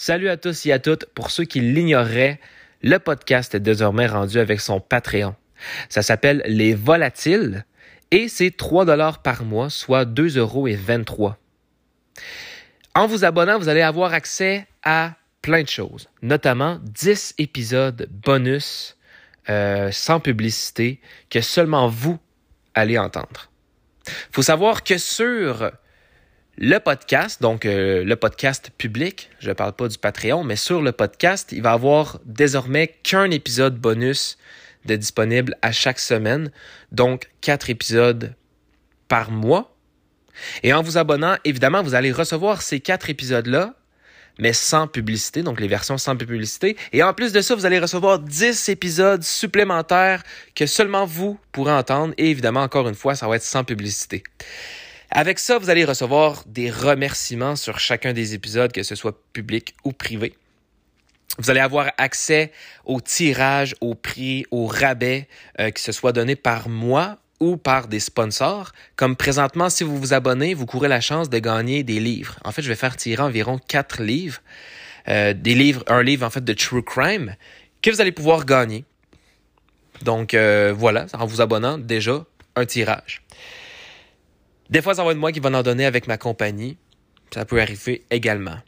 Salut à tous et à toutes. Pour ceux qui l'ignoreraient, le podcast est désormais rendu avec son Patreon. Ça s'appelle Les Volatiles et c'est 3 dollars par mois, soit 2 euros et 23. En vous abonnant, vous allez avoir accès à plein de choses, notamment 10 épisodes bonus euh, sans publicité que seulement vous allez entendre. Faut savoir que sur le podcast, donc euh, le podcast public, je ne parle pas du Patreon, mais sur le podcast, il va avoir désormais qu'un épisode bonus de disponible à chaque semaine, donc quatre épisodes par mois. Et en vous abonnant, évidemment, vous allez recevoir ces quatre épisodes-là, mais sans publicité, donc les versions sans publicité. Et en plus de ça, vous allez recevoir 10 épisodes supplémentaires que seulement vous pourrez entendre. Et évidemment, encore une fois, ça va être sans publicité. Avec ça, vous allez recevoir des remerciements sur chacun des épisodes, que ce soit public ou privé. Vous allez avoir accès au tirage, au prix, au rabais, euh, que ce soit donné par moi ou par des sponsors. Comme présentement, si vous vous abonnez, vous courez la chance de gagner des livres. En fait, je vais faire tirer environ quatre livres, euh, des livres, un livre en fait de true crime que vous allez pouvoir gagner. Donc euh, voilà, en vous abonnant déjà un tirage. Des fois, ça va être moi qui va en donner avec ma compagnie. Ça peut arriver également.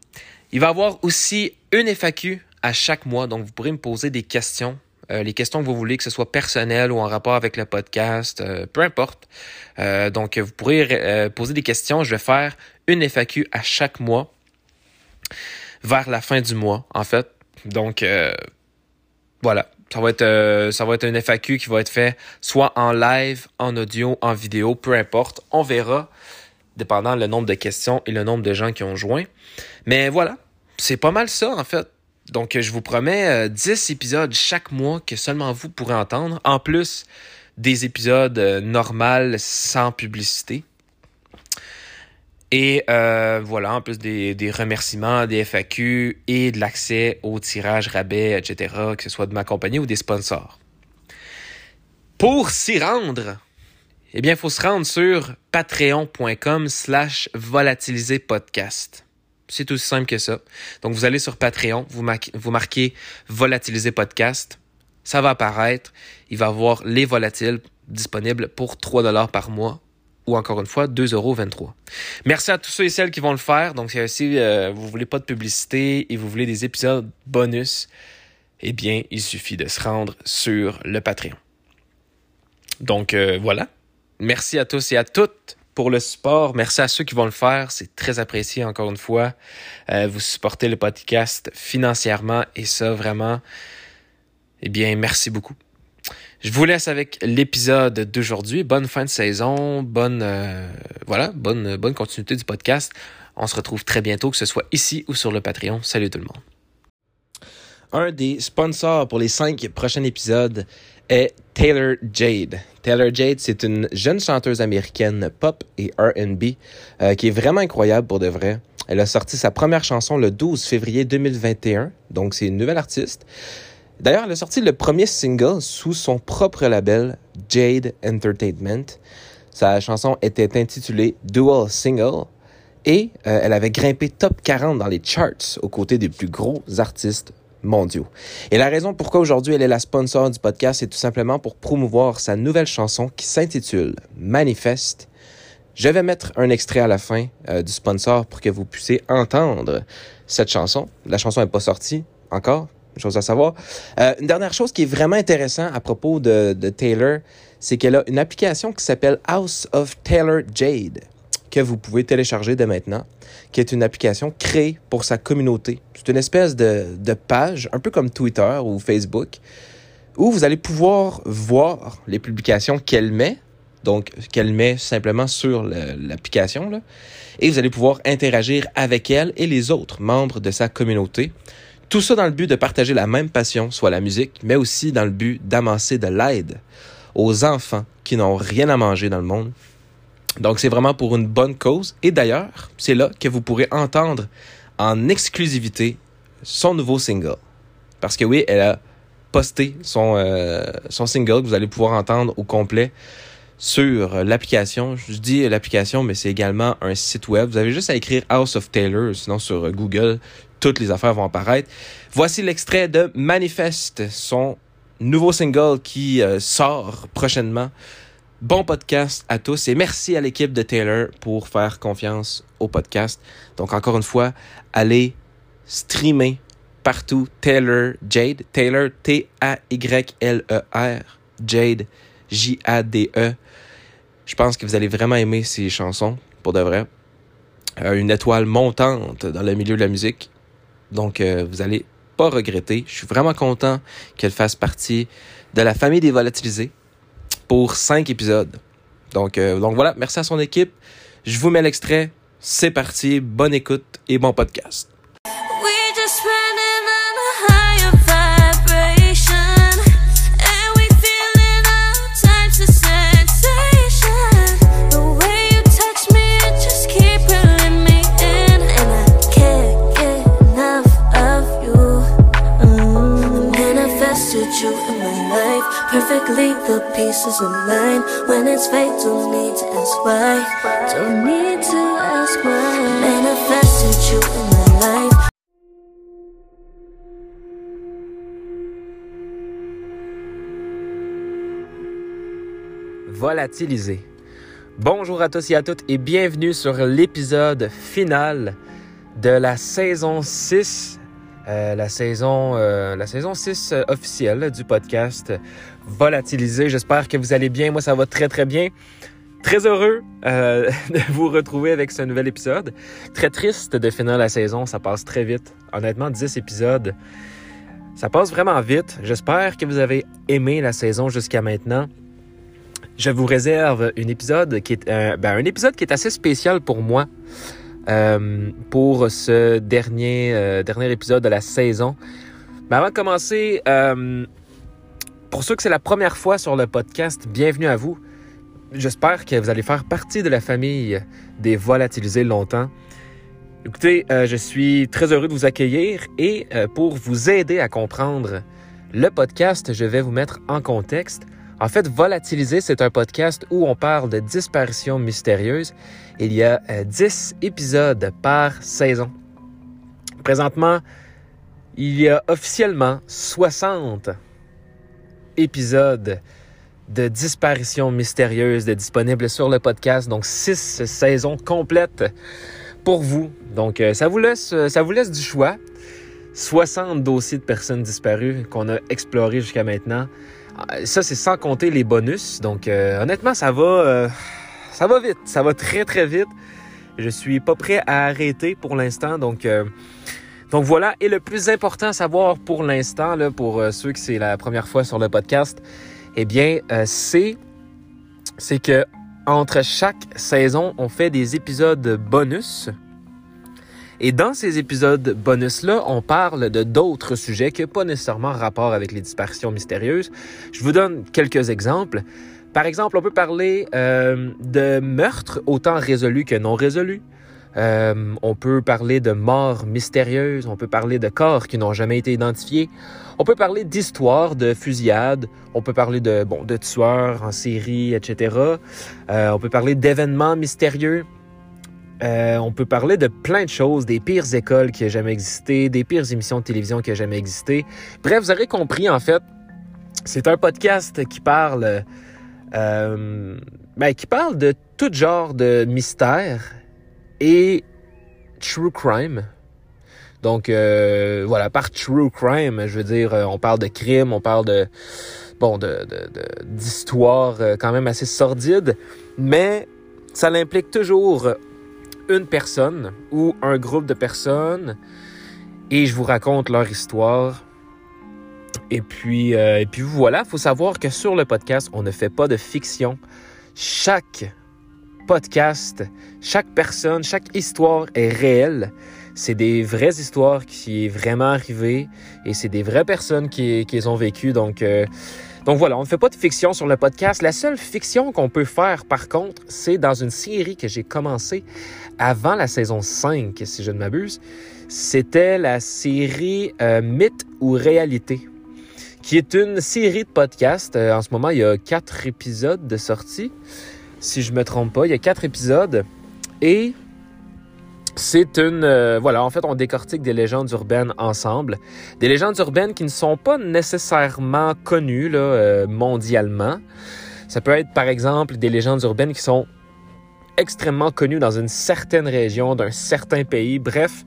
Il va y avoir aussi une FAQ à chaque mois, donc vous pourrez me poser des questions. Euh, les questions que vous voulez, que ce soit personnelles ou en rapport avec le podcast, euh, peu importe. Euh, donc, vous pourrez poser des questions. Je vais faire une FAQ à chaque mois, vers la fin du mois, en fait. Donc, voilà. Ça va être euh, ça va être un FAQ qui va être fait soit en live, en audio, en vidéo, peu importe. On verra, dépendant le nombre de questions et le nombre de gens qui ont joint. Mais voilà, c'est pas mal ça en fait. Donc je vous promets 10 euh, épisodes chaque mois que seulement vous pourrez entendre, en plus des épisodes euh, normaux sans publicité. Et euh, voilà, en plus des, des, remerciements, des FAQ et de l'accès au tirage rabais, etc., que ce soit de ma compagnie ou des sponsors. Pour s'y rendre, eh bien, il faut se rendre sur patreon.com slash volatiliser podcast. C'est aussi simple que ça. Donc, vous allez sur Patreon, vous, vous marquez volatiliser podcast. Ça va apparaître. Il va y avoir les volatiles disponibles pour 3 dollars par mois encore une fois 2,23 euros. Merci à tous ceux et celles qui vont le faire. Donc, si euh, vous voulez pas de publicité et vous voulez des épisodes bonus, eh bien, il suffit de se rendre sur le Patreon. Donc, euh, voilà. Merci à tous et à toutes pour le support. Merci à ceux qui vont le faire. C'est très apprécié, encore une fois. Euh, vous supportez le podcast financièrement et ça, vraiment, eh bien, merci beaucoup. Je vous laisse avec l'épisode d'aujourd'hui. Bonne fin de saison, bonne euh, voilà, bonne bonne continuité du podcast. On se retrouve très bientôt, que ce soit ici ou sur le Patreon. Salut tout le monde. Un des sponsors pour les cinq prochains épisodes est Taylor Jade. Taylor Jade, c'est une jeune chanteuse américaine pop et R&B euh, qui est vraiment incroyable pour de vrai. Elle a sorti sa première chanson le 12 février 2021, donc c'est une nouvelle artiste. D'ailleurs, elle a sorti le premier single sous son propre label, Jade Entertainment. Sa chanson était intitulée Dual Single et euh, elle avait grimpé top 40 dans les charts aux côtés des plus gros artistes mondiaux. Et la raison pourquoi aujourd'hui elle est la sponsor du podcast, c'est tout simplement pour promouvoir sa nouvelle chanson qui s'intitule Manifest. Je vais mettre un extrait à la fin euh, du sponsor pour que vous puissiez entendre cette chanson. La chanson n'est pas sortie encore, chose à savoir. Euh, une dernière chose qui est vraiment intéressante à propos de, Taylor, c'est qu'elle a une application qui s'appelle House of Taylor Jade, que vous pouvez télécharger dès maintenant, qui est une application créée pour sa communauté. C'est une espèce de page, un peu comme Twitter ou Facebook, où vous allez pouvoir voir les publications qu'elle met, donc qu'elle met simplement sur l'application, et vous allez pouvoir interagir avec elle et les autres membres de sa communauté. Tout ça dans le but de partager la même passion, soit la musique, mais aussi dans le but d'amasser de l'aide aux enfants qui n'ont rien à manger dans le monde. Donc c'est vraiment pour une bonne cause. Et d'ailleurs, c'est là que vous pourrez entendre en exclusivité son nouveau single. Parce que oui, elle a posté son, euh, single que vous allez pouvoir entendre au complet sur l'application. Je dis l'application, mais c'est également un site web. Vous avez juste à écrire House of Taylor, sinon sur Google, toutes les affaires vont apparaître. Voici l'extrait de Manifest, son nouveau single qui euh, sort prochainement. Bon podcast à tous et merci à l'équipe de Taylor pour faire confiance au podcast. Donc encore une fois, allez streamer partout Taylor Jade, Taylor T-A-Y-L-E-R, Jade J-A-D-E. Je pense que vous allez vraiment aimer ces chansons, pour de vrai. Euh, une étoile montante dans le milieu de la musique. Donc euh, vous allez pas regretter. Je suis vraiment content qu'elle fasse partie de la famille des volatilisés pour cinq épisodes. Donc, euh, donc voilà, merci à son équipe. Je vous mets l'extrait. C'est parti. Bonne écoute et bon podcast. Bonjour à tous et à toutes et bienvenue sur l'épisode final de la saison 6 euh, la, saison, euh, la saison 6 euh, officielle du podcast Volatilisé. J'espère que vous allez bien. Moi, ça va très, très bien. Très heureux de vous retrouver avec ce nouvel épisode. Très triste de finir la saison. Ça passe très vite. Honnêtement, 10 épisodes. Ça passe vraiment vite. J'espère que vous avez aimé la saison jusqu'à maintenant. Je vous réserve un épisode qui est, ben, un épisode qui est assez spécial pour moi. Euh, pour ce dernier, euh, dernier épisode de la saison. Mais avant de commencer, euh, pour ceux que c'est la première fois sur le podcast, bienvenue à vous. J'espère que vous allez faire partie de la famille des volatilisés longtemps. Écoutez, je suis très heureux de vous accueillir et pour vous aider à comprendre le podcast, je vais vous mettre en contexte. En fait, Volatiliser, c'est un podcast où on parle de disparitions mystérieuses. Il y a 10 euh, épisodes par saison. Présentement, il y a officiellement 60 épisodes de disparitions mystérieuses disponibles sur le podcast. Donc, 6 saisons complètes pour vous. Donc, euh, ça vous laisse, euh, ça vous laisse du choix. 60 dossiers de personnes disparues qu'on a explorés jusqu'à maintenant. Ça, c'est sans compter les bonus. Donc, honnêtement, ça va, ça va vite. Ça va très, très vite. Je suis pas prêt à arrêter pour l'instant. Donc, donc voilà. Et le plus important à savoir pour l'instant, là, pour ceux qui c'est la première fois sur le podcast, eh bien, c'est, c'est que entre chaque saison, on fait des épisodes bonus et dans ces épisodes bonus-là, on parle de d'autres sujets qui n'ont pas nécessairement rapport avec les disparitions mystérieuses. Je vous donne quelques exemples. Par exemple, on peut parler euh, de meurtres autant résolus que non résolus. Euh, on peut parler de morts mystérieuses, on peut parler de corps qui n'ont jamais été identifiés, on peut parler d'histoires, de fusillades, on peut parler de, bon, de tueurs en série, etc. Euh, on peut parler d'événements mystérieux, on peut parler de plein de choses, des pires écoles qui aient jamais existé, des pires émissions de télévision qui aient jamais existé. Bref, vous aurez compris, en fait, c'est un podcast qui parle, euh, ben, qui parle de tout genre de mystère et true crime. Donc, euh, voilà, par true crime, je veux dire, on parle de crime, on parle de, bon, de, d'histoires quand même assez sordides, mais ça l'implique toujours une personne ou un groupe de personnes et je vous raconte leur histoire. Et puis, euh, et puis voilà, il faut savoir que sur le podcast, on ne fait pas de fiction. Chaque podcast, chaque personne, chaque histoire est réelle. C'est des vraies histoires qui sont vraiment arrivées et c'est des vraies personnes qui, qui les ont vécues. Donc, euh, donc voilà, on ne fait pas de fiction sur le podcast. La seule fiction qu'on peut faire, par contre, c'est dans une série que j'ai commencée avant la saison 5, si je ne m'abuse. C'était la série euh, Mythe ou réalité, qui est une série de podcasts. Euh, en ce moment, il y a quatre épisodes de sortie, si je me trompe pas. Il y a quatre épisodes. Et c'est une... euh, voilà, en fait, on décortique des légendes urbaines ensemble. Des légendes urbaines qui ne sont pas nécessairement connues là, euh, mondialement. Ça peut être, par exemple, des légendes urbaines qui sont extrêmement connues dans une certaine région, d'un certain pays. Bref,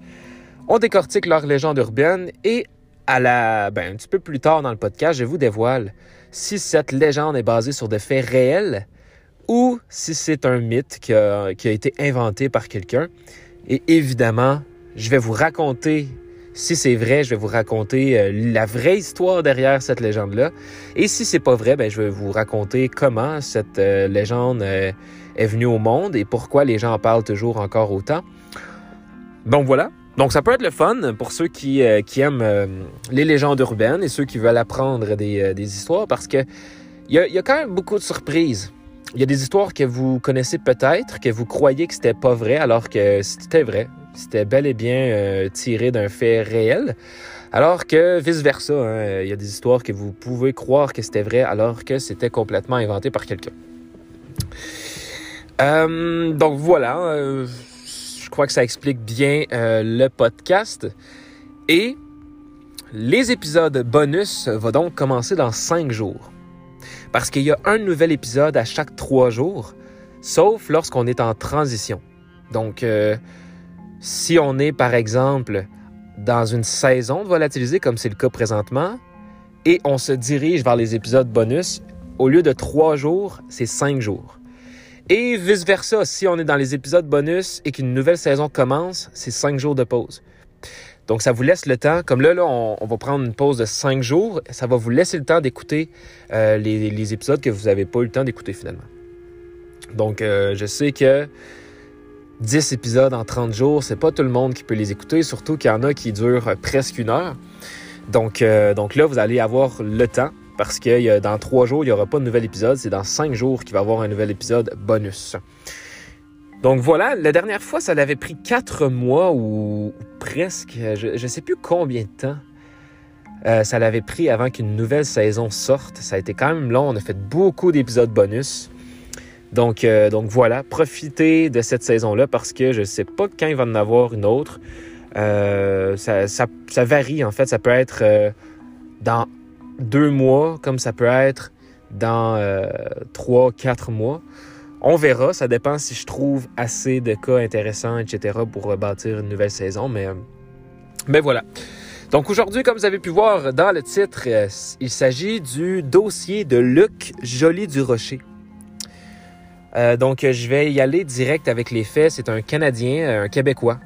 on décortique leurs légendes urbaines et à la, ben, un petit peu plus tard dans le podcast, je vous dévoile si cette légende est basée sur des faits réels ou si c'est un mythe qui a, été inventé par quelqu'un. Et évidemment, je vais vous raconter, si c'est vrai, je vais vous raconter euh, la vraie histoire derrière cette légende-là. Et si c'est pas vrai, ben, je vais vous raconter comment cette euh, légende euh, est venue au monde et pourquoi les gens en parlent toujours encore autant. Donc voilà. Donc ça peut être le fun pour ceux qui, euh, aiment euh, les légendes urbaines et ceux qui veulent apprendre des, euh, histoires parce que il y a, quand même beaucoup de surprises. Il y a des histoires que vous connaissez peut-être, que vous croyez que c'était pas vrai, alors que c'était vrai. C'était bel et bien tiré d'un fait réel. Alors que vice-versa, hein, il y a des histoires que vous pouvez croire que c'était vrai, alors que c'était complètement inventé par quelqu'un. Donc voilà, crois que ça explique bien euh, le podcast. Et les épisodes bonus vont donc commencer dans cinq jours. Parce qu'il y a un nouvel épisode à chaque trois jours, sauf lorsqu'on est en transition. Donc, euh, si on est, par exemple, dans une saison de volatiliser, comme c'est le cas présentement, et on se dirige vers les épisodes bonus, au lieu de trois jours, c'est cinq jours. Et vice-versa, si on est dans les épisodes bonus et qu'une nouvelle saison commence, c'est cinq jours de pause. Donc, ça vous laisse le temps. Comme là, là on, va prendre une pause de cinq jours. Ça va vous laisser le temps d'écouter euh, les, les épisodes que vous n'avez pas eu le temps d'écouter finalement. Donc, euh, je sais que 10 épisodes en 30 jours, c'est pas tout le monde qui peut les écouter, surtout qu'il y en a qui durent presque une heure. Donc, euh, donc là, vous allez avoir le temps parce que dans trois jours, il n'y aura pas de nouvel épisode. C'est dans cinq jours qu'il va y avoir un nouvel épisode bonus. Donc voilà, la dernière fois, ça l'avait pris quatre mois ou, presque, je ne sais plus combien de temps. euh, ça l'avait pris avant qu'une nouvelle saison sorte. Ça a été quand même long. On a fait beaucoup d'épisodes bonus. Donc, euh, donc voilà, profitez de cette saison-là parce que je ne sais pas quand il va en avoir une autre. Euh, ça, ça- varie en fait. Ça peut être dans deux mois, comme ça peut être dans euh, trois, quatre mois. On verra. Ça dépend si je trouve assez de cas intéressants, etc., pour bâtir une nouvelle saison. Mais, euh, mais voilà. Donc aujourd'hui, comme vous avez pu voir dans le titre, euh, il s'agit du dossier de Luc Joly du Rocher. Donc, je vais y aller direct avec les faits. C'est un Canadien, un Québécois.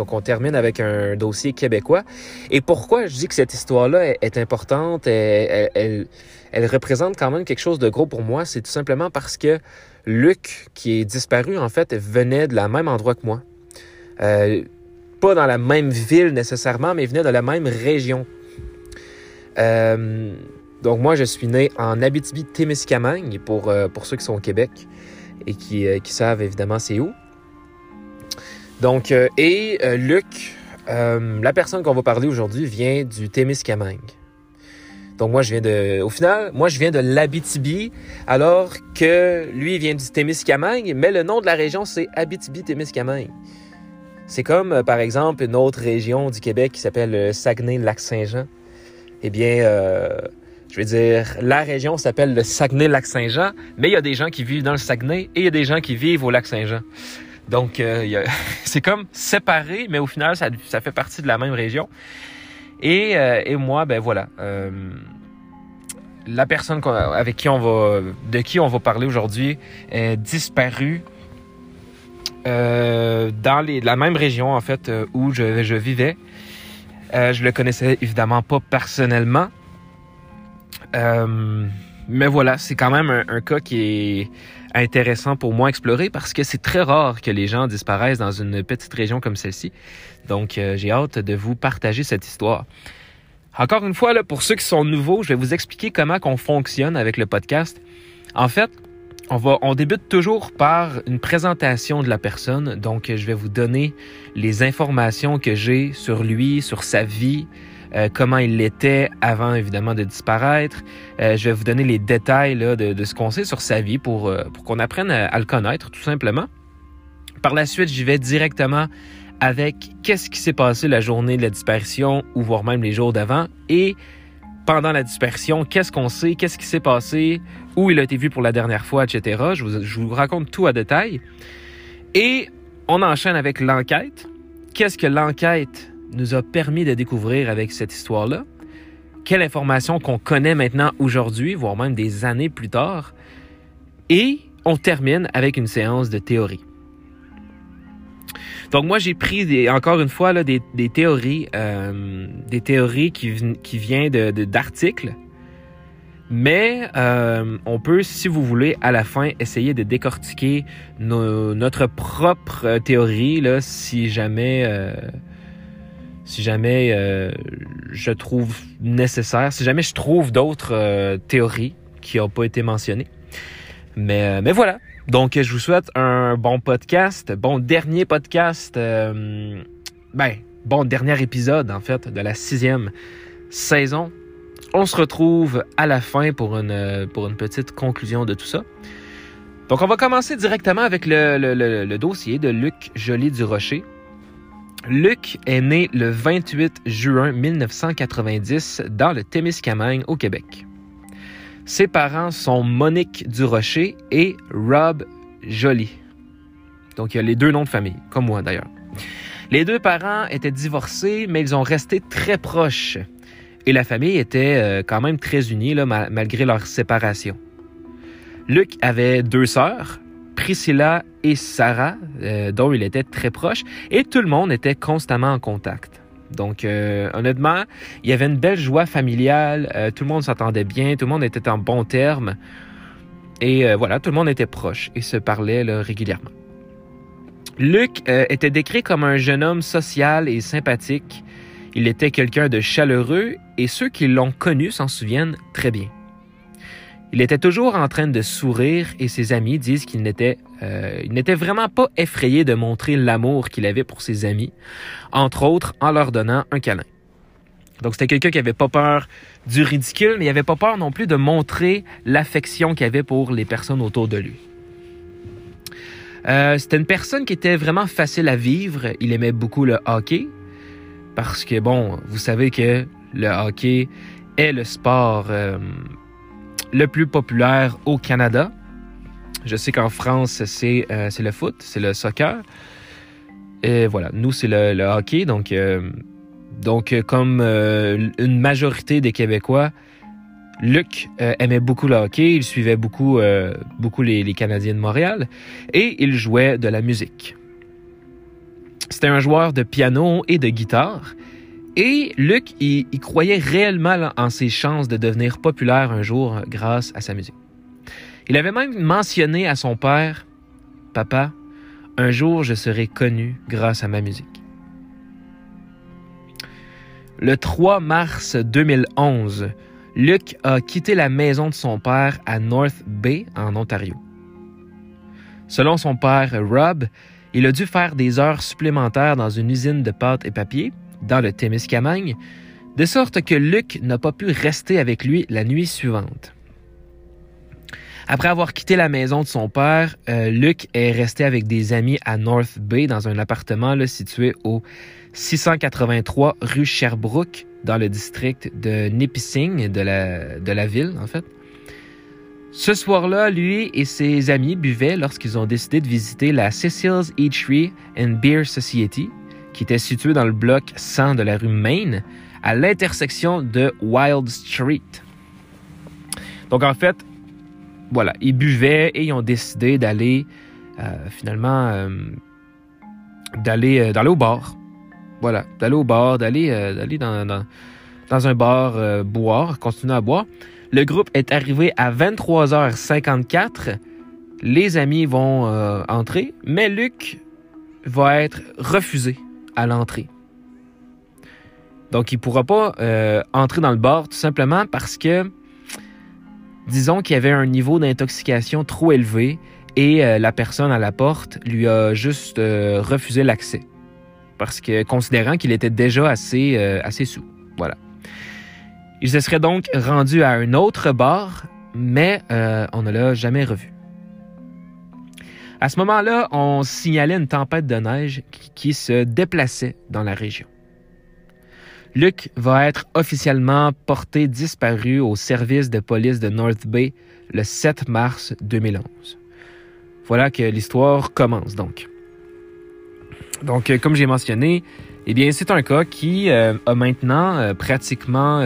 Donc, on termine avec un dossier québécois. Et pourquoi je dis que cette histoire-là est, importante, elle, elle, représente quand même quelque chose de gros pour moi, c'est tout simplement parce que Luc, qui est disparu, en fait, venait de la même endroit que moi. Euh, pas dans la même ville nécessairement, mais venait de la même région. Euh, donc moi, je suis né en Abitibi-Témiscamingue, pour, euh, pour ceux qui sont au Québec et qui, qui savent évidemment c'est où. Donc, euh, et euh, Luc, euh, la personne qu'on va parler aujourd'hui vient du Témiscamingue. Donc moi, je viens de... Au final, moi, je viens de l'Abitibi, alors que lui, vient du Témiscamingue, mais le nom de la région, c'est Abitibi-Témiscamingue. C'est comme, par exemple, une autre région du Québec qui s'appelle le Saguenay-Lac-Saint-Jean. Eh bien, je veux dire, la région s'appelle le Saguenay-Lac-Saint-Jean, mais il y a des gens qui vivent dans le Saguenay et il y a des gens qui vivent au Lac-Saint-Jean. Donc, euh, c'est comme séparé, mais au final, ça, ça fait partie de la même région. Et, euh, et moi, ben voilà. euh, la personne avec qui on va, de qui on va parler aujourd'hui est disparue dans les, la même région, en fait, où je, je vivais. Je le connaissais évidemment pas personnellement. Mais voilà, c'est quand même un, un cas qui est intéressant pour moi explorer parce que c'est très rare que les gens disparaissent dans une petite région comme celle-ci. Donc, euh, j'ai hâte de vous partager cette histoire. Encore une fois, pour ceux qui sont nouveaux, je vais vous expliquer comment on fonctionne avec le podcast. En fait, on, va, on débute toujours par une présentation de la personne. Donc, je vais vous donner les informations que j'ai sur lui, sur sa vie, euh, comment il l'était avant, évidemment, de disparaître. Euh, je vais vous donner les détails de, ce qu'on sait sur sa vie pour, euh, qu'on apprenne à, le connaître, tout simplement. Par la suite, j'y vais directement avec qu'est-ce qui s'est passé la journée de la disparition ou voire même les jours d'avant et pendant la dispersion, qu'est-ce qu'on sait, qu'est-ce qui s'est passé, où il a été vu pour la dernière fois, etc. Je vous raconte tout à détail. Et on enchaîne avec l'enquête. Qu'est-ce que l'enquête nous a permis de découvrir avec cette histoire-là? Quelle information qu'on connaît maintenant aujourd'hui, voire même des années plus tard? Et on termine avec une séance de théorie. Donc moi j'ai pris encore une fois des, théories, euh, des théories qui, qui viennent de, d'articles, mais euh, on peut, si vous voulez, à la fin essayer de décortiquer notre propre théorie là, si jamais, euh, si jamais euh, je trouve nécessaire, si jamais je trouve d'autres euh, théories qui n'ont pas été mentionnées. Mais, euh, mais voilà, donc, je vous souhaite un bon podcast, bon dernier podcast, ben, bon dernier épisode, en fait, de la sixième saison. On se retrouve à la fin pour une, petite conclusion de tout ça. Donc, on va commencer directement avec le, le dossier de Luc Joly du Rocher. Luc est né le 28 juin 1990 dans le Témiscamingue au Québec. Ses parents sont Monique Durocher et Rob Joly. Donc, il y a les deux noms de famille, comme moi d'ailleurs. Les deux parents étaient divorcés, mais ils ont resté très proches. Et la famille était euh, quand même très unie, malgré leur séparation. Luc avait deux sœurs, Priscilla et Sarah, euh, dont il était très proche, et tout le monde était constamment en contact. Donc, euh, honnêtement, il y avait une belle joie familiale. Euh, tout le monde s'entendait bien. Tout le monde était en bons termes. Et voilà, tout le monde était proche et se parlait régulièrement. Luc était décrit comme un jeune homme social et sympathique. Il était quelqu'un de chaleureux et ceux qui l'ont connu s'en souviennent très bien. Il était toujours en train de sourire et ses amis disent qu'il n'était euh, n'était vraiment pas effrayé de montrer l'amour qu'il avait pour ses amis, entre autres en leur donnant un câlin. Donc c'était quelqu'un qui avait pas peur du ridicule, mais il avait pas peur non plus de montrer l'affection qu'il avait pour les personnes autour de lui. Euh, c'était une personne qui était vraiment facile à vivre. Il aimait beaucoup le hockey parce que bon, vous savez que le hockey est le sport euh, le plus populaire au Canada. Je sais qu'en France, c'est euh, c'est le foot, c'est le soccer. Et voilà, nous, c'est le, hockey. Donc, euh, donc comme euh, une majorité des Québécois, Luc euh, aimait beaucoup le hockey, il suivait beaucoup, euh, les, Canadiens de Montréal et il jouait de la musique. C'était un joueur de piano et de guitare. Et Luc, il, croyait réellement en ses chances de devenir populaire un jour grâce à sa musique. Il avait même mentionné à son père, Papa, un jour je serai connu grâce à ma musique. Le 3 mars 2011, Luc a quitté la maison de son père à North Bay, en Ontario. Selon son père Rob, il a dû faire des heures supplémentaires dans une usine de pâte et papier, dans le Témiscamingue, de sorte que Luc n'a pas pu rester avec lui la nuit suivante. Après avoir quitté la maison de son père, euh, Luc est resté avec des amis à North Bay dans un appartement situé au 683 rue Sherbrooke, dans le district de Nipissing de la, de la ville, en fait. Ce soir-là, lui et ses amis buvaient lorsqu'ils ont décidé de visiter la Cecil's Eatery and Beer Society, qui était située dans le bloc 100 de la rue Main, à l'intersection de Wild Street. Donc, en fait, voilà, ils buvaient et ils ont décidé d'aller, euh, finalement, euh, d'aller, euh, d'aller au bar. Voilà, d'aller au bar, d'aller, d'aller dans, dans, un bar boire, continuer à boire. Le groupe est arrivé à 23h54. Les amis vont entrer, mais Luc va être refusé l'entrée. Donc, il ne pourra pas euh, entrer dans le bar tout simplement parce que, disons qu'il y avait un niveau d'intoxication trop élevé et euh, la personne à la porte lui a juste euh, refusé l'accès. Parce que, considérant qu'il était déjà assez, assez sous. Voilà. Il se serait donc rendu à un autre bar, mais on ne l'a jamais revu. À ce moment-là, on signalait une tempête de neige qui se déplaçait dans la région. Luke va être officiellement porté disparu au service de police de North Bay le 7 mars 2011. Voilà que l'histoire commence donc. Donc, euh, comme j'ai mentionné, eh bien, c'est un cas qui euh, a maintenant euh, pratiquement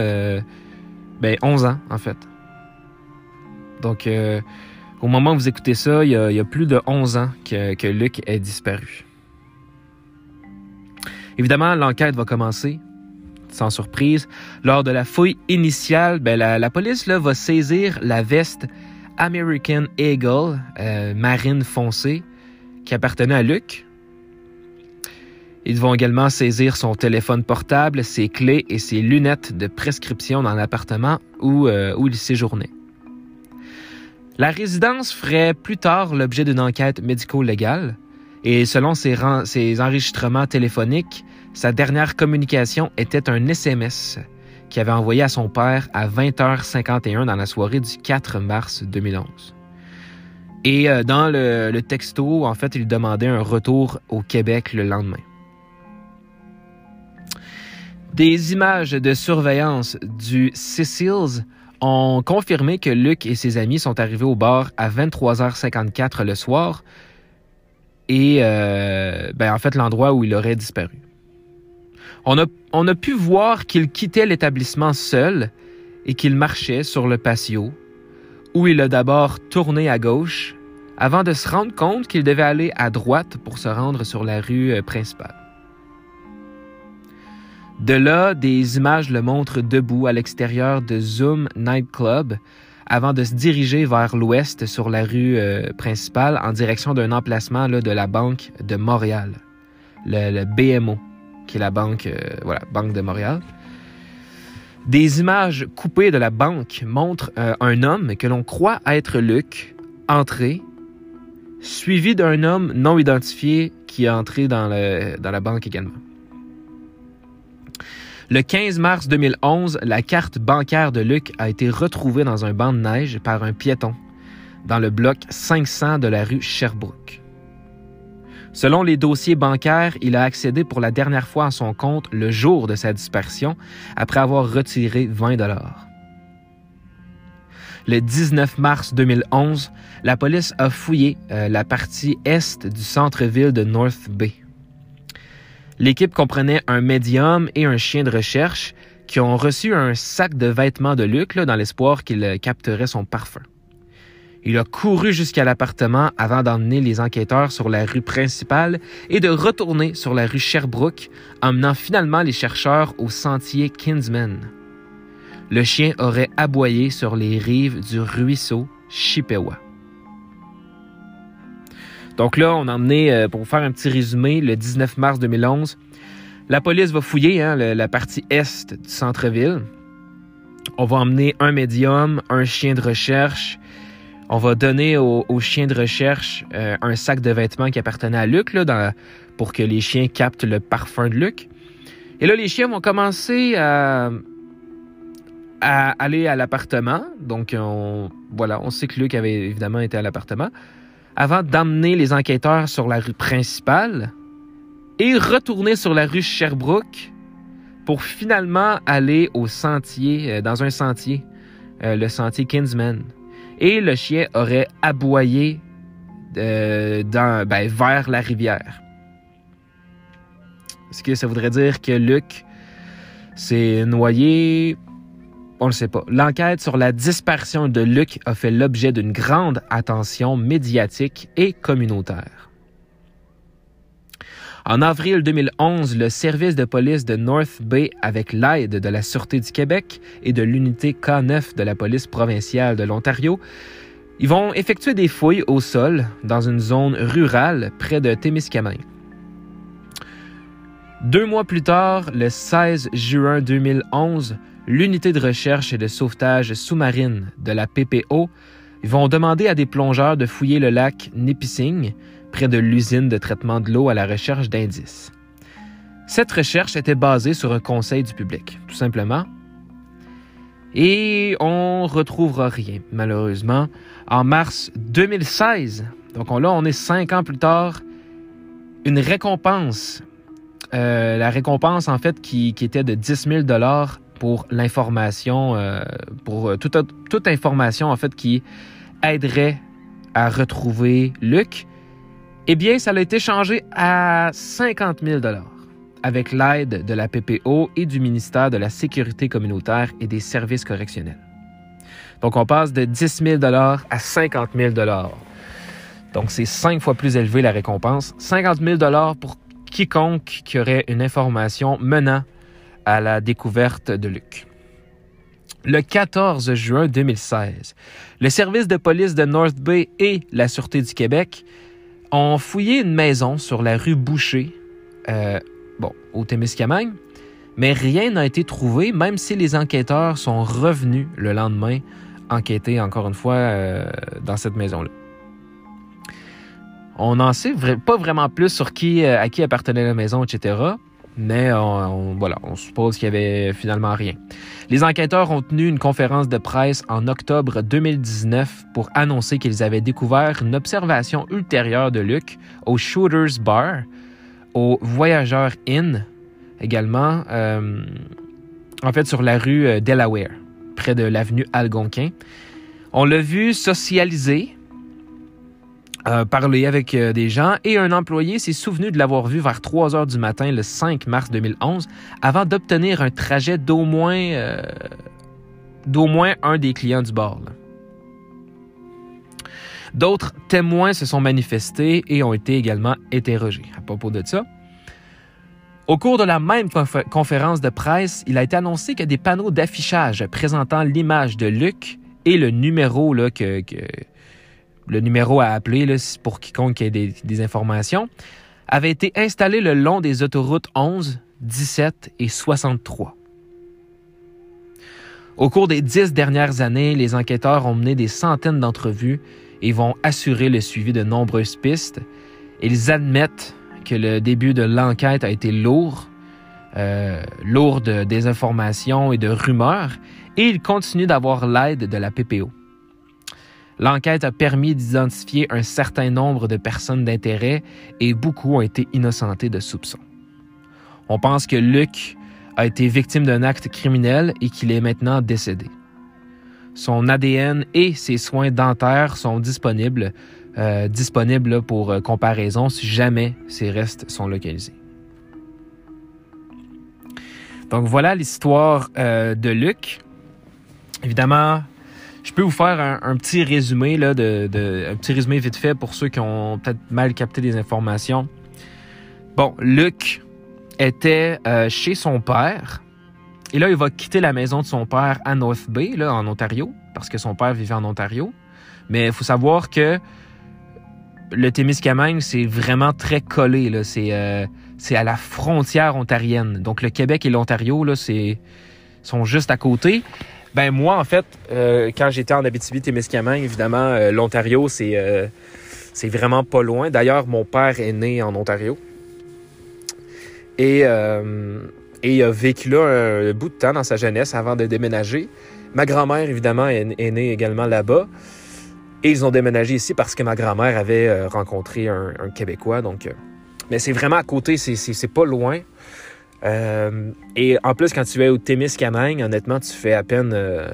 ben, 11 ans, en fait. Donc, au moment où vous écoutez ça, il y a, plus de 11 ans que, Luc est disparu. Évidemment, l'enquête va commencer sans surprise. Lors de la fouille initiale, ben, la, police va saisir la veste American Eagle euh, marine foncée qui appartenait à Luc. Ils vont également saisir son téléphone portable, ses clés et ses lunettes de prescription dans l'appartement où, euh, où il séjournait. La résidence ferait plus tard l'objet d'une enquête médico-légale et selon ses, enregistrements téléphoniques, sa dernière communication était un SMS qu'il avait envoyé à son père à 20h51 dans la soirée du 4 mars 2011. Et euh, dans le, texto, en fait, il demandait un retour au Québec le lendemain. Des images de surveillance du Cecils ont confirmé que Luc et ses amis sont arrivés au bar à 23h54 le soir et euh, ben, en fait l'endroit où il aurait disparu. On a, pu voir qu'il quittait l'établissement seul et qu'il marchait sur le patio, où il a d'abord tourné à gauche avant de se rendre compte qu'il devait aller à droite pour se rendre sur la rue euh, principale. De là, des images le montrent debout à l'extérieur de Zoom Nightclub avant de se diriger vers l'ouest sur la rue euh, principale en direction d'un emplacement de la Banque de Montréal, le BMO qui est la banque, euh, voilà, Banque de Montréal. Des images coupées de la banque montrent euh, un homme que l'on croit être Luc entrer, suivi d'un homme non identifié qui est entré dans la banque également. Le 15 mars 2011, la carte bancaire de Luc a été retrouvée dans un banc de neige par un piéton dans le bloc 500 de la rue Sherbrooke. Selon les dossiers bancaires, il a accédé pour la dernière fois à son compte le jour de sa dispersion, après avoir retiré 20 dollars. Le 19 mars 2011, la police a fouillé euh, la partie est du centre-ville de North Bay. L'équipe comprenait un médium et un chien de recherche qui ont reçu un sac de vêtements de Luc dans l'espoir qu'il euh, capterait son parfum. Il a couru jusqu'à l'appartement avant d'emmener les enquêteurs sur la rue principale et de retourner sur la rue Sherbrooke, emmenant finalement les chercheurs au sentier Kinsman. Le chien aurait aboyé sur les rives du ruisseau Chippewa. Donc là, on a emmené, euh, pour faire un petit résumé, le 19 mars 2011, la police va fouiller hein, la partie est du centre-ville. On va emmener un médium, un chien de recherche, on va donner aux, chiens de recherche euh, un sac de vêtements qui appartenait à Luc pour que les chiens captent le parfum de Luc. Et là, les chiens vont commencer à, aller à l'appartement. Donc, on, voilà, on sait que Luc avait évidemment été à l'appartement. Avant d'emmener les enquêteurs sur la rue principale et retourner sur la rue Sherbrooke pour finalement aller au sentier, euh, dans un sentier, euh, le sentier Kinsman et le chien aurait aboyé euh, ben, vers la rivière. Est-ce que ça voudrait dire que Luc s'est noyé? On ne sait pas. L'enquête sur la disparition de Luc a fait l'objet d'une grande attention médiatique et communautaire. En avril 2011, le service de police de North Bay, avec l'aide de la Sûreté du Québec et de l'unité K9 de la police provinciale de l'Ontario, ils vont effectuer des fouilles au sol dans une zone rurale près de Témiscamingue. Deux mois plus tard, le 16 juin 2011, l'unité de recherche et de sauvetage sous-marine de la PPO vont demander à des plongeurs de fouiller le lac Nipissing, près de l'usine de traitement de l'eau à la recherche d'indices. Cette recherche était basée sur un conseil du public, tout simplement. Et on retrouvera rien, malheureusement. En mars 2016, Donc là, on est cinq ans plus tard. Une récompense, euh, la récompense en fait qui, était de 10 000 dollars pour l'information, euh, pour euh, toute, information en fait qui aiderait à retrouver Luc, eh bien, ça a été changé à 50 000 avec l'aide de la PPO et du ministère de la Sécurité communautaire et des services correctionnels. Donc, on passe de 10 000 à 50 000 Donc, c'est cinq fois plus élevé la récompense. 50 000 pour quiconque qui aurait une information menant à la découverte de Luc. Le 14 juin 2016, le service de police de North Bay et la Sûreté du Québec ont fouillé une maison sur la rue Boucher, euh, au Témiscamingue, mais rien n'a été trouvé, même si les enquêteurs sont revenus le lendemain enquêter encore une fois euh, dans cette maison-là. On n'en sait pas vraiment plus sur qui, euh, à qui appartenait la maison, etc. Mais on, voilà, on suppose qu'il y avait finalement rien. Les enquêteurs ont tenu une conférence de presse en octobre 2019 pour annoncer qu'ils avaient découvert une observation ultérieure de Luc au Shooters Bar, au Voyageur Inn également, euh, en fait sur la rue euh, Delaware, près de l'avenue Algonquin. On l'a vu socialiser euh, parler avec euh, des gens et un employé s'est souvenu de l'avoir vu vers 3 heures du matin le 5 mars 2011 avant d'obtenir un trajet d'au moins, euh, d'au moins un des clients du bar. D'autres témoins se sont manifestés et ont été également interrogés à propos de ça. Au cours de la même conférence de presse, il a été annoncé que des panneaux d'affichage présentant l'image de Luc et le numéro là, que, que le numéro à appeler pour quiconque ait des, des, informations, avait été installé le long des autoroutes 11, 17 et 63. Au cours des dix dernières années, les enquêteurs ont mené des centaines d'entrevues et vont assurer le suivi de nombreuses pistes. Ils admettent que le début de l'enquête a été lourd, euh, lourd de désinformation et de rumeurs, et ils continuent d'avoir l'aide de la PPO. L'enquête a permis d'identifier un certain nombre de personnes d'intérêt et beaucoup ont été innocentés de soupçons. On pense que Luc a été victime d'un acte criminel et qu'il est maintenant décédé. Son ADN et ses soins dentaires sont disponibles, euh, disponibles pour euh, comparaison si jamais ces restes sont localisés. Donc voilà l'histoire euh, de Luc. Évidemment, je peux vous faire un, petit résumé, là, de, un petit résumé vite fait pour ceux qui ont peut-être mal capté des informations. Bon, Luc était euh, chez son père. Et là, il va quitter la maison de son père à North Bay, là, en Ontario, parce que son père vivait en Ontario. Mais il faut savoir que le Témiscamingue, c'est vraiment très collé. Là. C'est, euh, c'est à la frontière ontarienne. Donc, le Québec et l'Ontario, là, c'est, sont juste à côté. Ben moi, en fait, euh, quand j'étais en Abitibi-Témiscamingue, évidemment, euh, l'Ontario, c'est euh, c'est vraiment pas loin. D'ailleurs, mon père est né en Ontario. Et, et il a vécu là un, bout de temps dans sa jeunesse avant de déménager. Ma grand-mère, évidemment, est, née également là-bas. Et ils ont déménagé ici parce que ma grand-mère avait rencontré un, un, Québécois. Donc, mais c'est vraiment à côté, c'est pas loin. Euh, et en plus, quand tu es au Témiscamingue, honnêtement, tu fais à peine. Euh,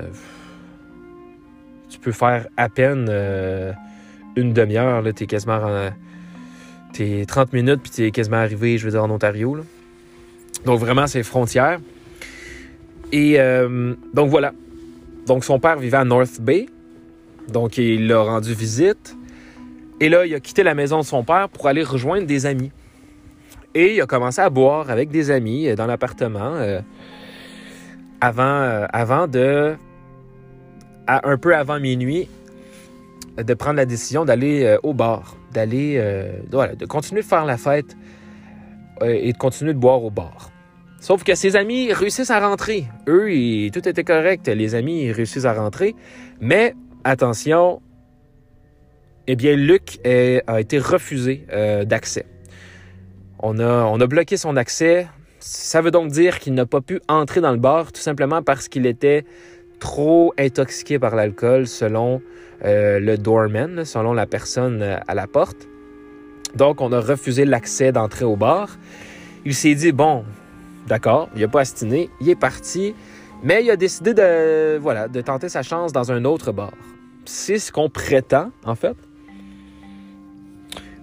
tu peux faire à peine euh, une demi-heure. Tu es quasiment. T'es 30 minutes, puis tu es quasiment arrivé, je veux dire, en Ontario. Donc vraiment, c'est frontière. Et donc voilà. Donc son père vivait à North Bay. Donc il l'a rendu visite. Et là, il a quitté la maison de son père pour aller rejoindre des amis. Et il a commencé à boire avec des amis euh, dans l'appartement euh, avant, euh, avant de, un peu avant minuit, de prendre la décision d'aller au bar, d'aller, de continuer de faire la fête et de continuer de boire au bar. Sauf que ses amis réussissent à rentrer. Eux, tout était correct. Les amis réussissent à rentrer. Mais attention, eh bien, Luc a été refusé d'accès. On a, bloqué son accès. Ça veut donc dire qu'il n'a pas pu entrer dans le bar tout simplement parce qu'il était trop intoxiqué par l'alcool selon euh, le doorman, selon la personne euh, à la porte. Donc, on a refusé l'accès d'entrée au bar. Il s'est dit, bon, d'accord, il n'a pas astiné, il est parti, mais il a décidé de, de tenter sa chance dans un autre bar. C'est ce qu'on prétend, en fait.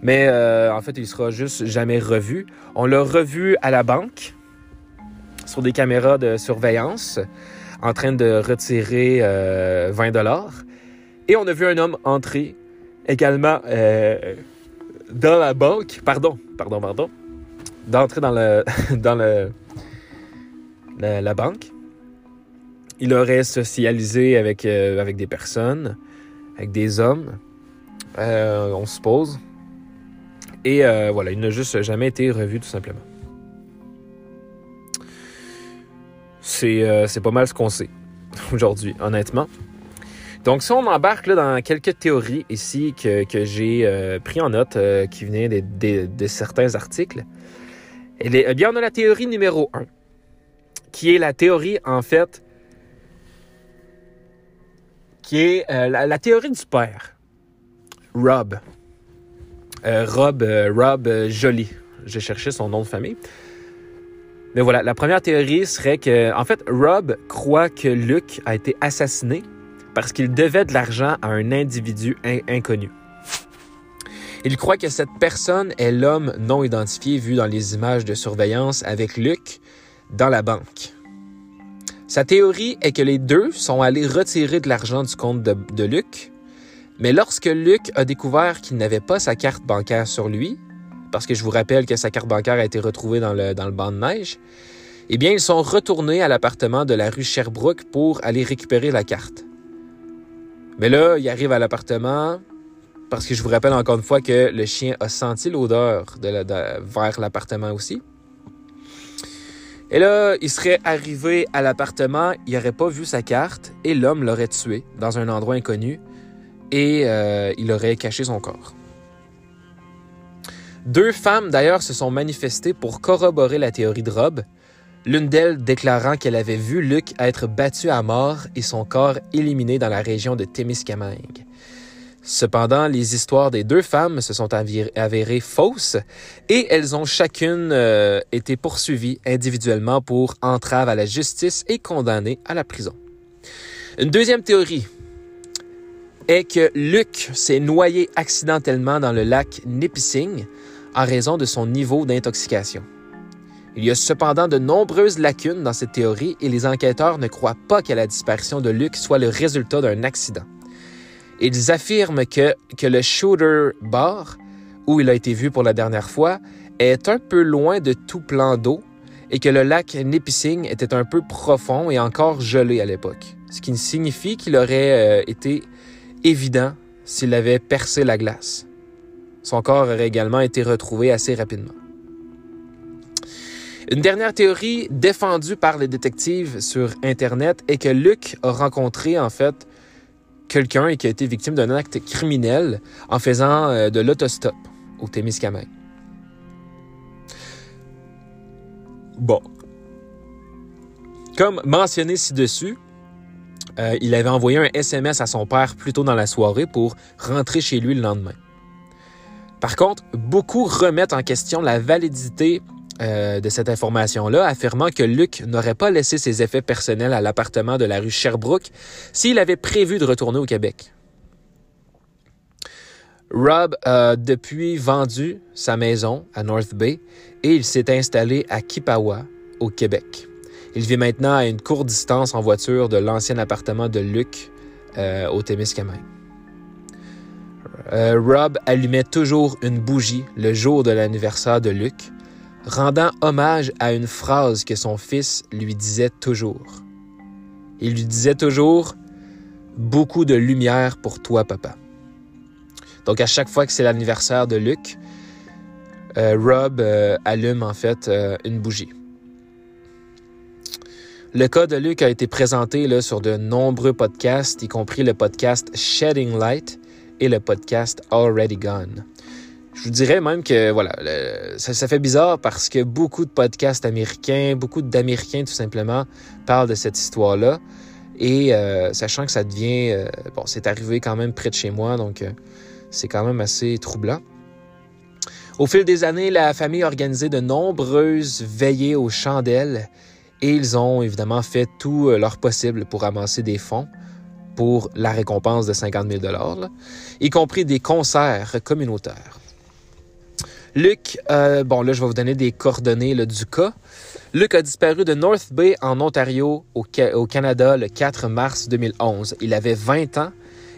Mais euh, en fait, il sera juste jamais revu. On l'a revu à la banque sur des caméras de surveillance en train de retirer 20 euh, dollars. Et on a vu un homme entrer également euh, dans la banque. Pardon, pardon, pardon. D'entrer dans le dans le la, banque. Il aurait socialisé avec, avec des personnes, avec des hommes, on suppose. Et euh, voilà, il n'a juste jamais été revu tout simplement. C'est euh, pas mal ce qu'on sait aujourd'hui, honnêtement. Donc, si on embarque là, dans quelques théories ici que, que j'ai euh, pris en note, qui venaient de, certains articles, eh bien, on a la théorie numéro 1, qui est la théorie, en fait, qui est la, théorie du père, Rob. Euh, Rob, euh, Rob euh, Joly. J'ai cherché son nom de famille. Mais voilà, la première théorie serait que, en fait, Rob croit que Luke a été assassiné parce qu'il devait de l'argent à un individu inconnu. Il croit que cette personne est l'homme non identifié vu dans les images de surveillance avec Luke dans la banque. Sa théorie est que les deux sont allés retirer de l'argent du compte de, de Luke mais lorsque Luc a découvert qu'il n'avait pas sa carte bancaire sur lui, parce que je vous rappelle que sa carte bancaire a été retrouvée dans le, dans banc de neige, eh bien, ils sont retournés à l'appartement de la rue Sherbrooke pour aller récupérer la carte. Mais là, il arrive à l'appartement, parce que je vous rappelle encore une fois que le chien a senti l'odeur de, vers l'appartement aussi. Et là, il serait arrivé à l'appartement, il n'aurait pas vu sa carte et l'homme l'aurait tué dans un endroit inconnu et euh, il aurait caché son corps. Deux femmes d'ailleurs se sont manifestées pour corroborer la théorie de Rob, l'une d'elles déclarant qu'elle avait vu Luc être battu à mort et son corps éliminé dans la région de Témiscamingue. Cependant, les histoires des deux femmes se sont avérées fausses et elles ont chacune euh, été poursuivies individuellement pour entrave à la justice et condamnées à la prison. Une deuxième théorie est que Luc s'est noyé accidentellement dans le lac Nipissing en raison de son niveau d'intoxication. Il y a cependant de nombreuses lacunes dans cette théorie et les enquêteurs ne croient pas que la disparition de Luc soit le résultat d'un accident. Ils affirment que, que le Shooter Bar, où il a été vu pour la dernière fois, est un peu loin de tout plan d'eau et que le lac Nipissing était un peu profond et encore gelé à l'époque, ce qui signifie qu'il aurait euh, été évident s'il avait percé la glace. Son corps aurait également été retrouvé assez rapidement. Une dernière théorie défendue par les détectives sur Internet est que Luc a rencontré en fait quelqu'un qui a été victime d'un acte criminel en faisant euh, de l'autostop au Témiscamingue. Bon. Comme mentionné ci-dessus, euh, il avait envoyé un SMS à son père plus tôt dans la soirée pour rentrer chez lui le lendemain. Par contre, beaucoup remettent en question la validité euh, de cette information-là, affirmant que Luc n'aurait pas laissé ses effets personnels à l'appartement de la rue Sherbrooke s'il avait prévu de retourner au Québec. Rob a depuis vendu sa maison à North Bay et il s'est installé à Kipawa, au Québec. Il vit maintenant à une courte distance en voiture de l'ancien appartement de Luc euh, au Témiscamingue. Euh, Rob allumait toujours une bougie le jour de l'anniversaire de Luc, rendant hommage à une phrase que son fils lui disait toujours. Il lui disait toujours Beaucoup de lumière pour toi, papa. Donc, à chaque fois que c'est l'anniversaire de Luc, euh, Rob allume en fait une bougie. Le cas de Luc a été présenté là, sur de nombreux podcasts, y compris le podcast Shedding Light et le podcast Already Gone. Je vous dirais même que voilà, ça, fait bizarre parce que beaucoup de podcasts américains, beaucoup d'Américains tout simplement parlent de cette histoire-là. Et euh, sachant que ça devient... euh, bon, c'est arrivé quand même près de chez moi, donc euh, c'est quand même assez troublant. Au fil des années, la famille a organisé de nombreuses veillées aux chandelles et ils ont évidemment fait tout euh, leur possible pour amasser des fonds pour la récompense de 50 000 là, y compris des concerts communautaires. Luc, euh, bon là je vais vous donner des coordonnées du cas. Luc a disparu de North Bay en Ontario au, au Canada le 4 mars 2011. Il avait 20 ans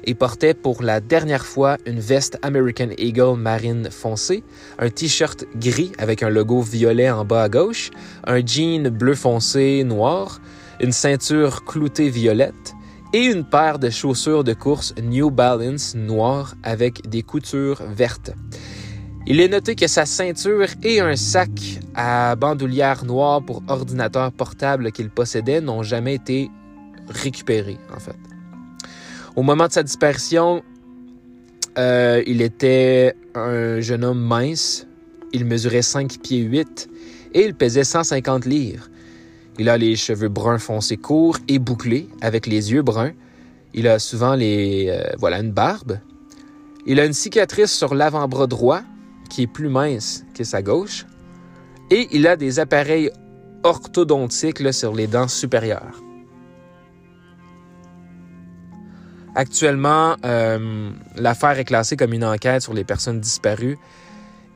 et portait pour la dernière fois une veste American Eagle marine foncée, un t-shirt gris avec un logo violet en bas à gauche, un jean bleu foncé noir, une ceinture cloutée violette et une paire de chaussures de course New Balance noires avec des coutures vertes. Il est noté que sa ceinture et un sac à bandoulière noire pour ordinateur portable qu'il possédait n'ont jamais été récupérés, en fait. Au moment de sa disparition, euh, il était un jeune homme mince. Il mesurait 5 pieds 8 et il pesait 150 livres. Il a les cheveux bruns foncés courts et bouclés avec les yeux bruns. Il a souvent les, euh, voilà, une barbe. Il a une cicatrice sur l'avant-bras droit qui est plus mince que sa gauche. Et il a des appareils orthodontiques là, sur les dents supérieures. Actuellement, euh, l'affaire est classée comme une enquête sur les personnes disparues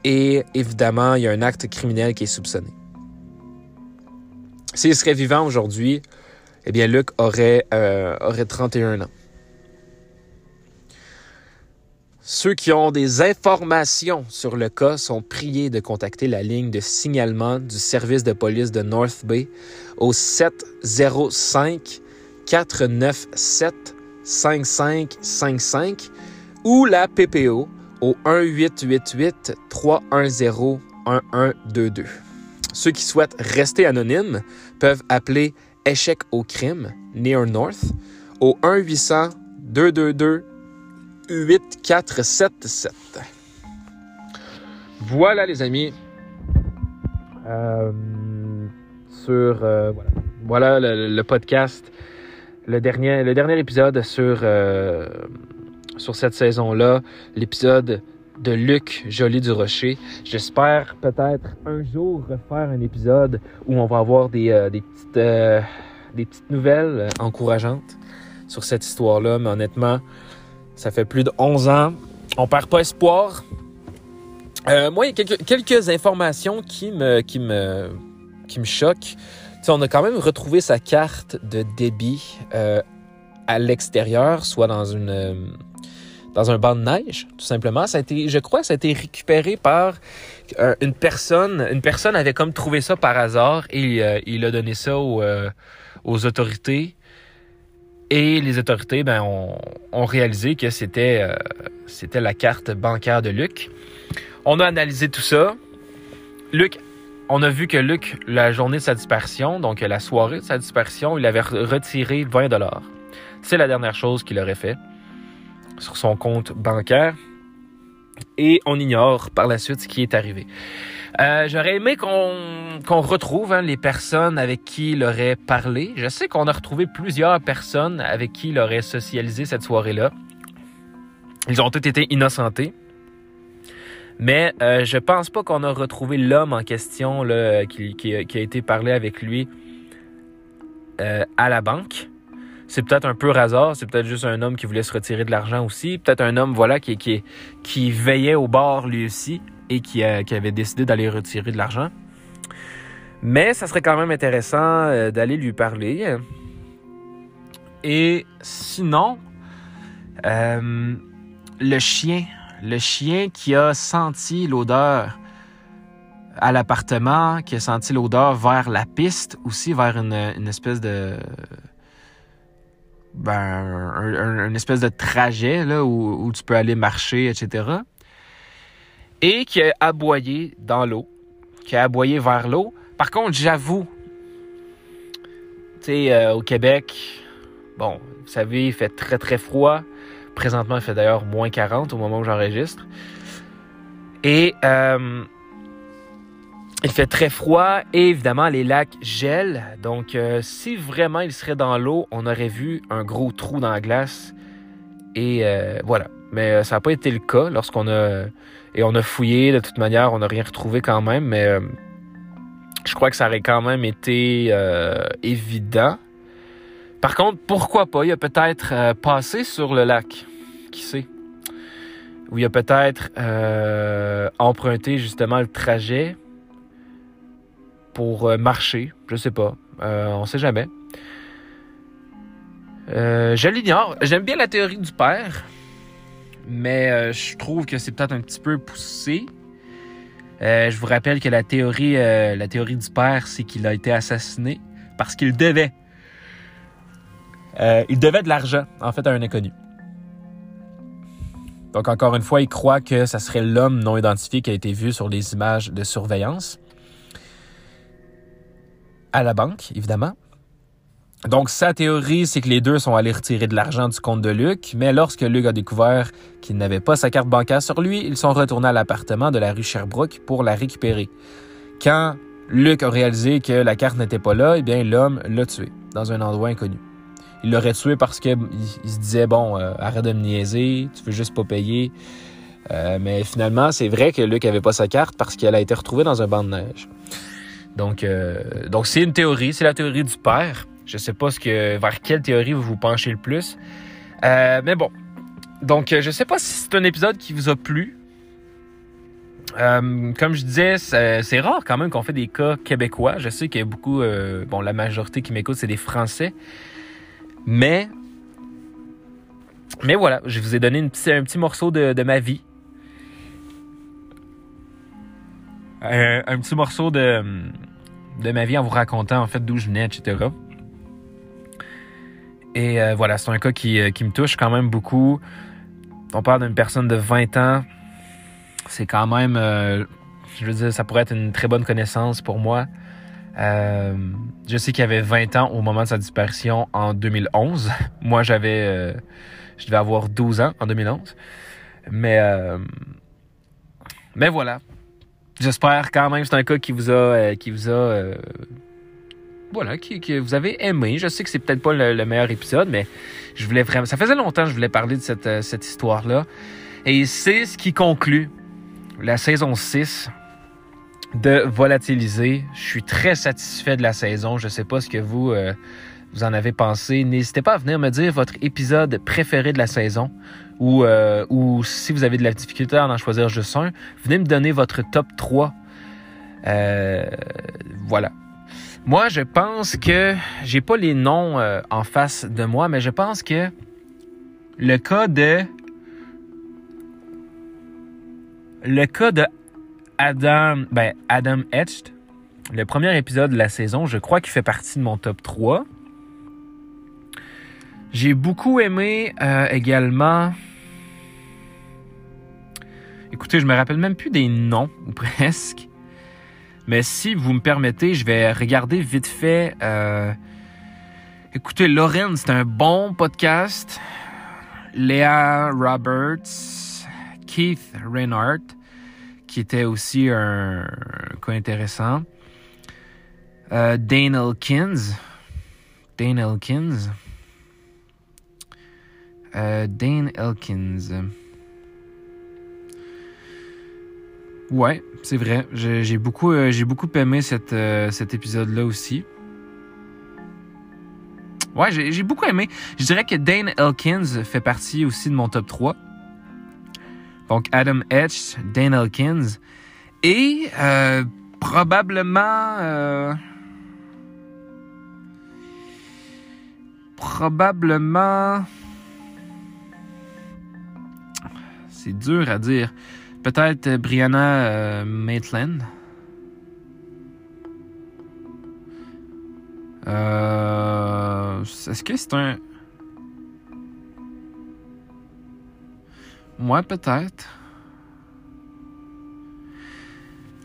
et évidemment, il y a un acte criminel qui est soupçonné. S'il serait vivant aujourd'hui, eh bien, Luc aurait, euh, aurait 31 ans. Ceux qui ont des informations sur le cas sont priés de contacter la ligne de signalement du service de police de North Bay au 705 497 5555 ou la PPO au 1888 310 1122. Ceux qui souhaitent rester anonymes peuvent appeler Échec au crime Near North au 1 800 222 8477. Voilà les amis. Euh, sur euh, voilà, le podcast, le dernier, le dernier épisode sur, euh, sur cette saison-là, l'épisode de Luc Joly du Rocher. J'espère peut-être un jour refaire un épisode où on va avoir des, euh, des, petites, euh, des petites nouvelles encourageantes sur cette histoire-là, mais honnêtement, ça fait plus de 11 ans. On perd pas espoir. Moi, il y a quelques, quelques informations qui me, qui me, qui me choquent. On a quand même retrouvé sa carte de débit euh, à l'extérieur, soit dans une euh, dans un banc de neige, tout simplement. Ça a été, je crois, que ça a été récupéré par euh, une personne. Une personne avait comme trouvé ça par hasard et il a donné ça aux, autorités. Et les autorités ben, ont, ont réalisé que c'était c'était la carte bancaire de Luc. On a analysé tout ça. Luc, on a vu que Luc, la journée de sa disparition, donc la soirée de sa disparition, il avait re- retiré 20 dollars. C'est la dernière chose qu'il aurait fait sur son compte bancaire. Et on ignore par la suite ce qui est arrivé. Euh, J'aurais aimé qu'on qu'on retrouve hein, les personnes avec qui il aurait parlé. Je sais qu'on a retrouvé plusieurs personnes avec qui il aurait socialisé cette soirée-là. Ils ont tous été innocentés. Mais euh, je pense pas qu'on a retrouvé l'homme en question là, qui, a- été parlé avec lui euh, à la banque. C'est peut-être un peu hasard, c'est peut-être juste un homme qui voulait se retirer de l'argent aussi, peut-être un homme voilà qui, qui, qui veillait au bar lui aussi et qui, a- qui avait décidé d'aller retirer de l'argent. Mais ça serait quand même intéressant euh, d'aller lui parler. Et sinon, euh, le chien, le chien qui a senti l'odeur à l'appartement, qui a senti l'odeur vers la piste aussi, vers une, une espèce de ben, espèce de trajet là, où, où tu peux aller marcher, etc. Et qui a aboyé dans l'eau, qui a aboyé vers l'eau. Par contre, j'avoue, tu sais, euh, au Québec, bon, vous savez, il fait très très froid. Présentement, il fait d'ailleurs moins 40 au moment où j'enregistre. Et euh, Il fait très froid et évidemment les lacs gèlent. Donc euh, si vraiment il serait dans l'eau, on aurait vu un gros trou dans la glace. Et euh, voilà. Mais ça n'a pas été le cas lorsqu'on a et on a fouillé de toute manière, on n'a rien retrouvé quand même. Mais je crois que ça aurait quand même été évident. Par contre, pourquoi pas? Il a peut-être passé sur le lac. Qui sait? Ou il a peut-être emprunté justement le trajet pour euh, marcher. Je sais pas. Euh, on sait jamais. Euh, je l'ignore. J'aime bien la théorie du père, mais je trouve que c'est peut-être un petit peu poussé. je vous rappelle que la théorie du père, c'est qu'il a été assassiné parce qu'il devait. Il devait de l'argent, en fait, à un inconnu. Donc, encore une fois, il croit que ça serait l'homme non identifié qui a été vu sur les images de surveillance à la banque, évidemment. Donc, sa théorie, c'est que les deux sont allés retirer de l'argent du compte de Luc, mais lorsque Luc a découvert qu'il n'avait pas sa carte bancaire sur lui, ils sont retournés à l'appartement de la rue Sherbrooke pour la récupérer. Quand Luc a réalisé que la carte n'était pas là, eh bien, l'homme l'a tué dans un endroit inconnu. Il l'aurait tué parce qu'il se disait, bon, euh, arrête de me niaiser, tu veux juste pas payer. Euh, mais finalement, c'est vrai que Luc avait pas sa carte parce qu'elle a été retrouvée dans un banc de neige. Donc, euh, donc c'est une théorie, c'est la théorie du père. Je sais pas que, vers quelle théorie vous vous penchez le plus. Mais bon. Donc, je sais pas si c'est un épisode qui vous a plu. comme je disais, c'est rare quand même qu'on fait des cas québécois. Je sais qu'il y a beaucoup, bon, la majorité qui m'écoute, c'est des Français. Mais, voilà, je vous ai donné un petit morceau de ma vie. Euh, un petit morceau de, ma vie en vous racontant en fait d'où je venais, etc. Et euh, voilà, c'est un cas qui, euh, qui, me touche quand même beaucoup. On parle d'une personne de 20 ans. C'est quand même, je veux dire, ça pourrait être une très bonne connaissance pour moi. Je sais qu'il avait 20 ans au moment de sa disparition en 2011. moi, j'avais, je devais avoir 12 ans en 2011. Mais, mais voilà, J'espère quand même que c'est un cas qui vous a, euh, qui vous a, euh, voilà, qui, que vous avez aimé. Je sais que c'est peut-être pas le, meilleur épisode, mais je voulais vraiment, ça faisait longtemps que je voulais parler de cette, euh, cette histoire-là. Et c'est ce qui conclut la saison 6 de Volatiliser. Je suis très satisfait de la saison. Je sais pas ce que vous, vous en avez pensé. N'hésitez pas à venir me dire votre épisode préféré de la saison ou, euh, si vous avez de la difficulté à en choisir juste un, venez me donner votre top 3. Euh, voilà. Moi, je pense que j'ai pas les noms euh, en face de moi, mais je pense que le cas de le cas de Adam ben Adam Etched, le premier épisode de la saison, je crois qu'il fait partie de mon top 3. J'ai beaucoup aimé euh, également. Écoutez, je me rappelle même plus des noms, ou presque. Mais si vous me permettez, je vais regarder vite fait. Euh... Écoutez, Lauren, c'est un bon podcast. Léa Roberts, Keith Reinhardt, qui était aussi un, cas intéressant. Euh, Dane Elkins. Dane Elkins. Euh, Dane Elkins. Ouais, c'est vrai. J'ai beaucoup, euh, j'ai beaucoup aimé cette, cet épisode-là aussi. Ouais, j'ai beaucoup aimé. Je dirais que Dane Elkins fait partie aussi de mon top 3. Donc Adam Etch, Dane Elkins. Et probablement... probablement... C'est dur à dire. Peut-être euh, Brianna euh, Maitland. Euh, est-ce que c'est un. Moi, peut-être.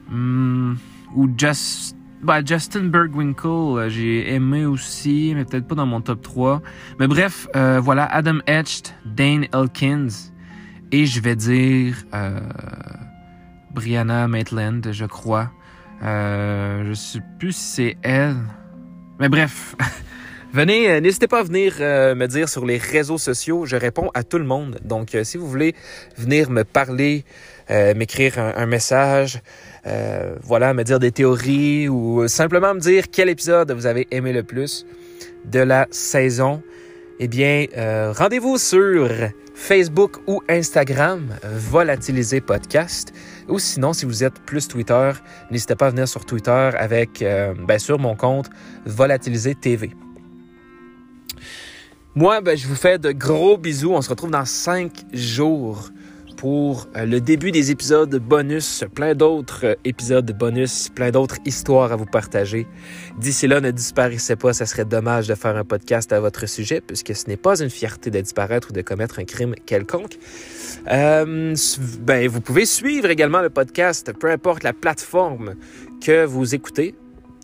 Hmm, ou Just, bah, Justin Bergwinkle, j'ai aimé aussi, mais peut-être pas dans mon top 3. Mais bref, voilà, Adam Etched, Dane Elkins. Et je vais dire euh, Brianna Maitland, je crois. Euh, je sais plus si c'est elle. Mais bref. Venez, euh, n'hésitez pas à venir euh, me dire sur les réseaux sociaux. Je réponds à tout le monde. Donc, euh, si vous voulez venir me parler, m'écrire un, message, voilà, me dire des théories ou simplement me dire quel épisode vous avez aimé le plus de la saison, eh bien, rendez-vous sur Facebook ou Instagram, Volatiliser Podcast. Ou sinon, si vous êtes plus Twitter, n'hésitez pas à venir sur Twitter avec, bien sûr, mon compte Volatiliser TV. Moi, ben, je vous fais de gros bisous. On se retrouve dans cinq jours pour euh, le début des épisodes bonus, plein d'autres euh, épisodes bonus, plein d'autres histoires à vous partager. D'ici là, ne disparaissez pas, ça serait dommage de faire un podcast à votre sujet, puisque ce n'est pas une fierté de disparaître ou de commettre un crime quelconque. Euh, ben, vous pouvez suivre également le podcast, peu importe la plateforme que vous écoutez,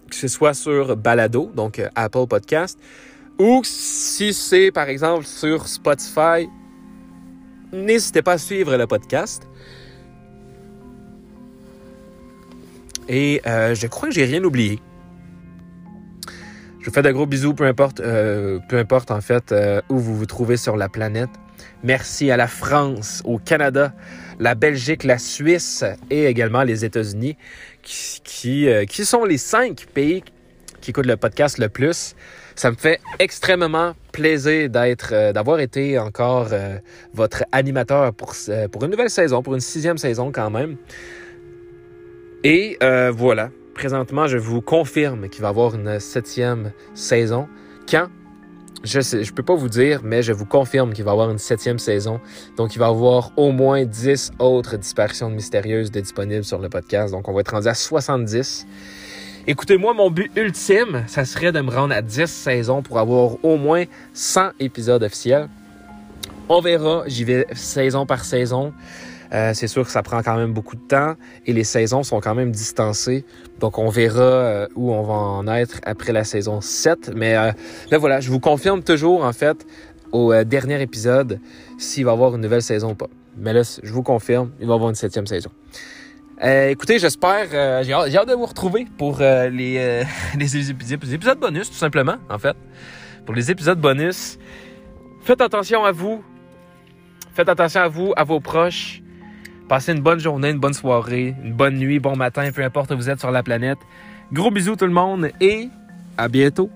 que ce soit sur Balado, donc Apple Podcast, ou si c'est par exemple sur Spotify, n'hésitez pas à suivre le podcast. Et euh, je crois que j'ai rien oublié. Je vous fais de gros bisous, peu importe, euh, peu importe en fait euh, où vous vous trouvez sur la planète. Merci à la France, au Canada, la Belgique, la Suisse et également les États-Unis, qui, qui, qui sont les cinq pays qui écoutent le podcast le plus. Ça me fait extrêmement plaisir d'être, euh, d'avoir été encore euh, votre animateur pour, euh, pour une nouvelle saison, pour une sixième saison quand même. Et voilà, présentement, je vous confirme qu'il va y avoir une septième saison. Quand? Je ne je peux pas vous dire, mais je vous confirme qu'il va y avoir une septième saison. Donc, il va y avoir au moins 10 autres disparitions mystérieuses disponibles sur le podcast. Donc, on va être rendu à 70. Écoutez, moi, mon but ultime, ça serait de me rendre à 10 saisons pour avoir au moins 100 épisodes officiels. On verra, j'y vais saison par saison. Euh, c'est sûr que ça prend quand même beaucoup de temps et les saisons sont quand même distancées. Donc, on verra euh, où on va en être après la saison 7. Mais euh, là, voilà, je vous confirme toujours, en fait, au dernier épisode, s'il va y avoir une nouvelle saison ou pas. Mais là, je vous confirme, il va y avoir une septième saison. Euh, écoutez, j'espère, euh, j'ai hâte, de vous retrouver pour euh, les, épisodes bonus, tout simplement, en fait. Pour les épisodes bonus, faites attention à vous. Faites attention à vous, à vos proches. Passez une bonne journée, une bonne soirée, une bonne nuit, bon matin, peu importe où vous êtes sur la planète. Gros bisous tout le monde et à bientôt.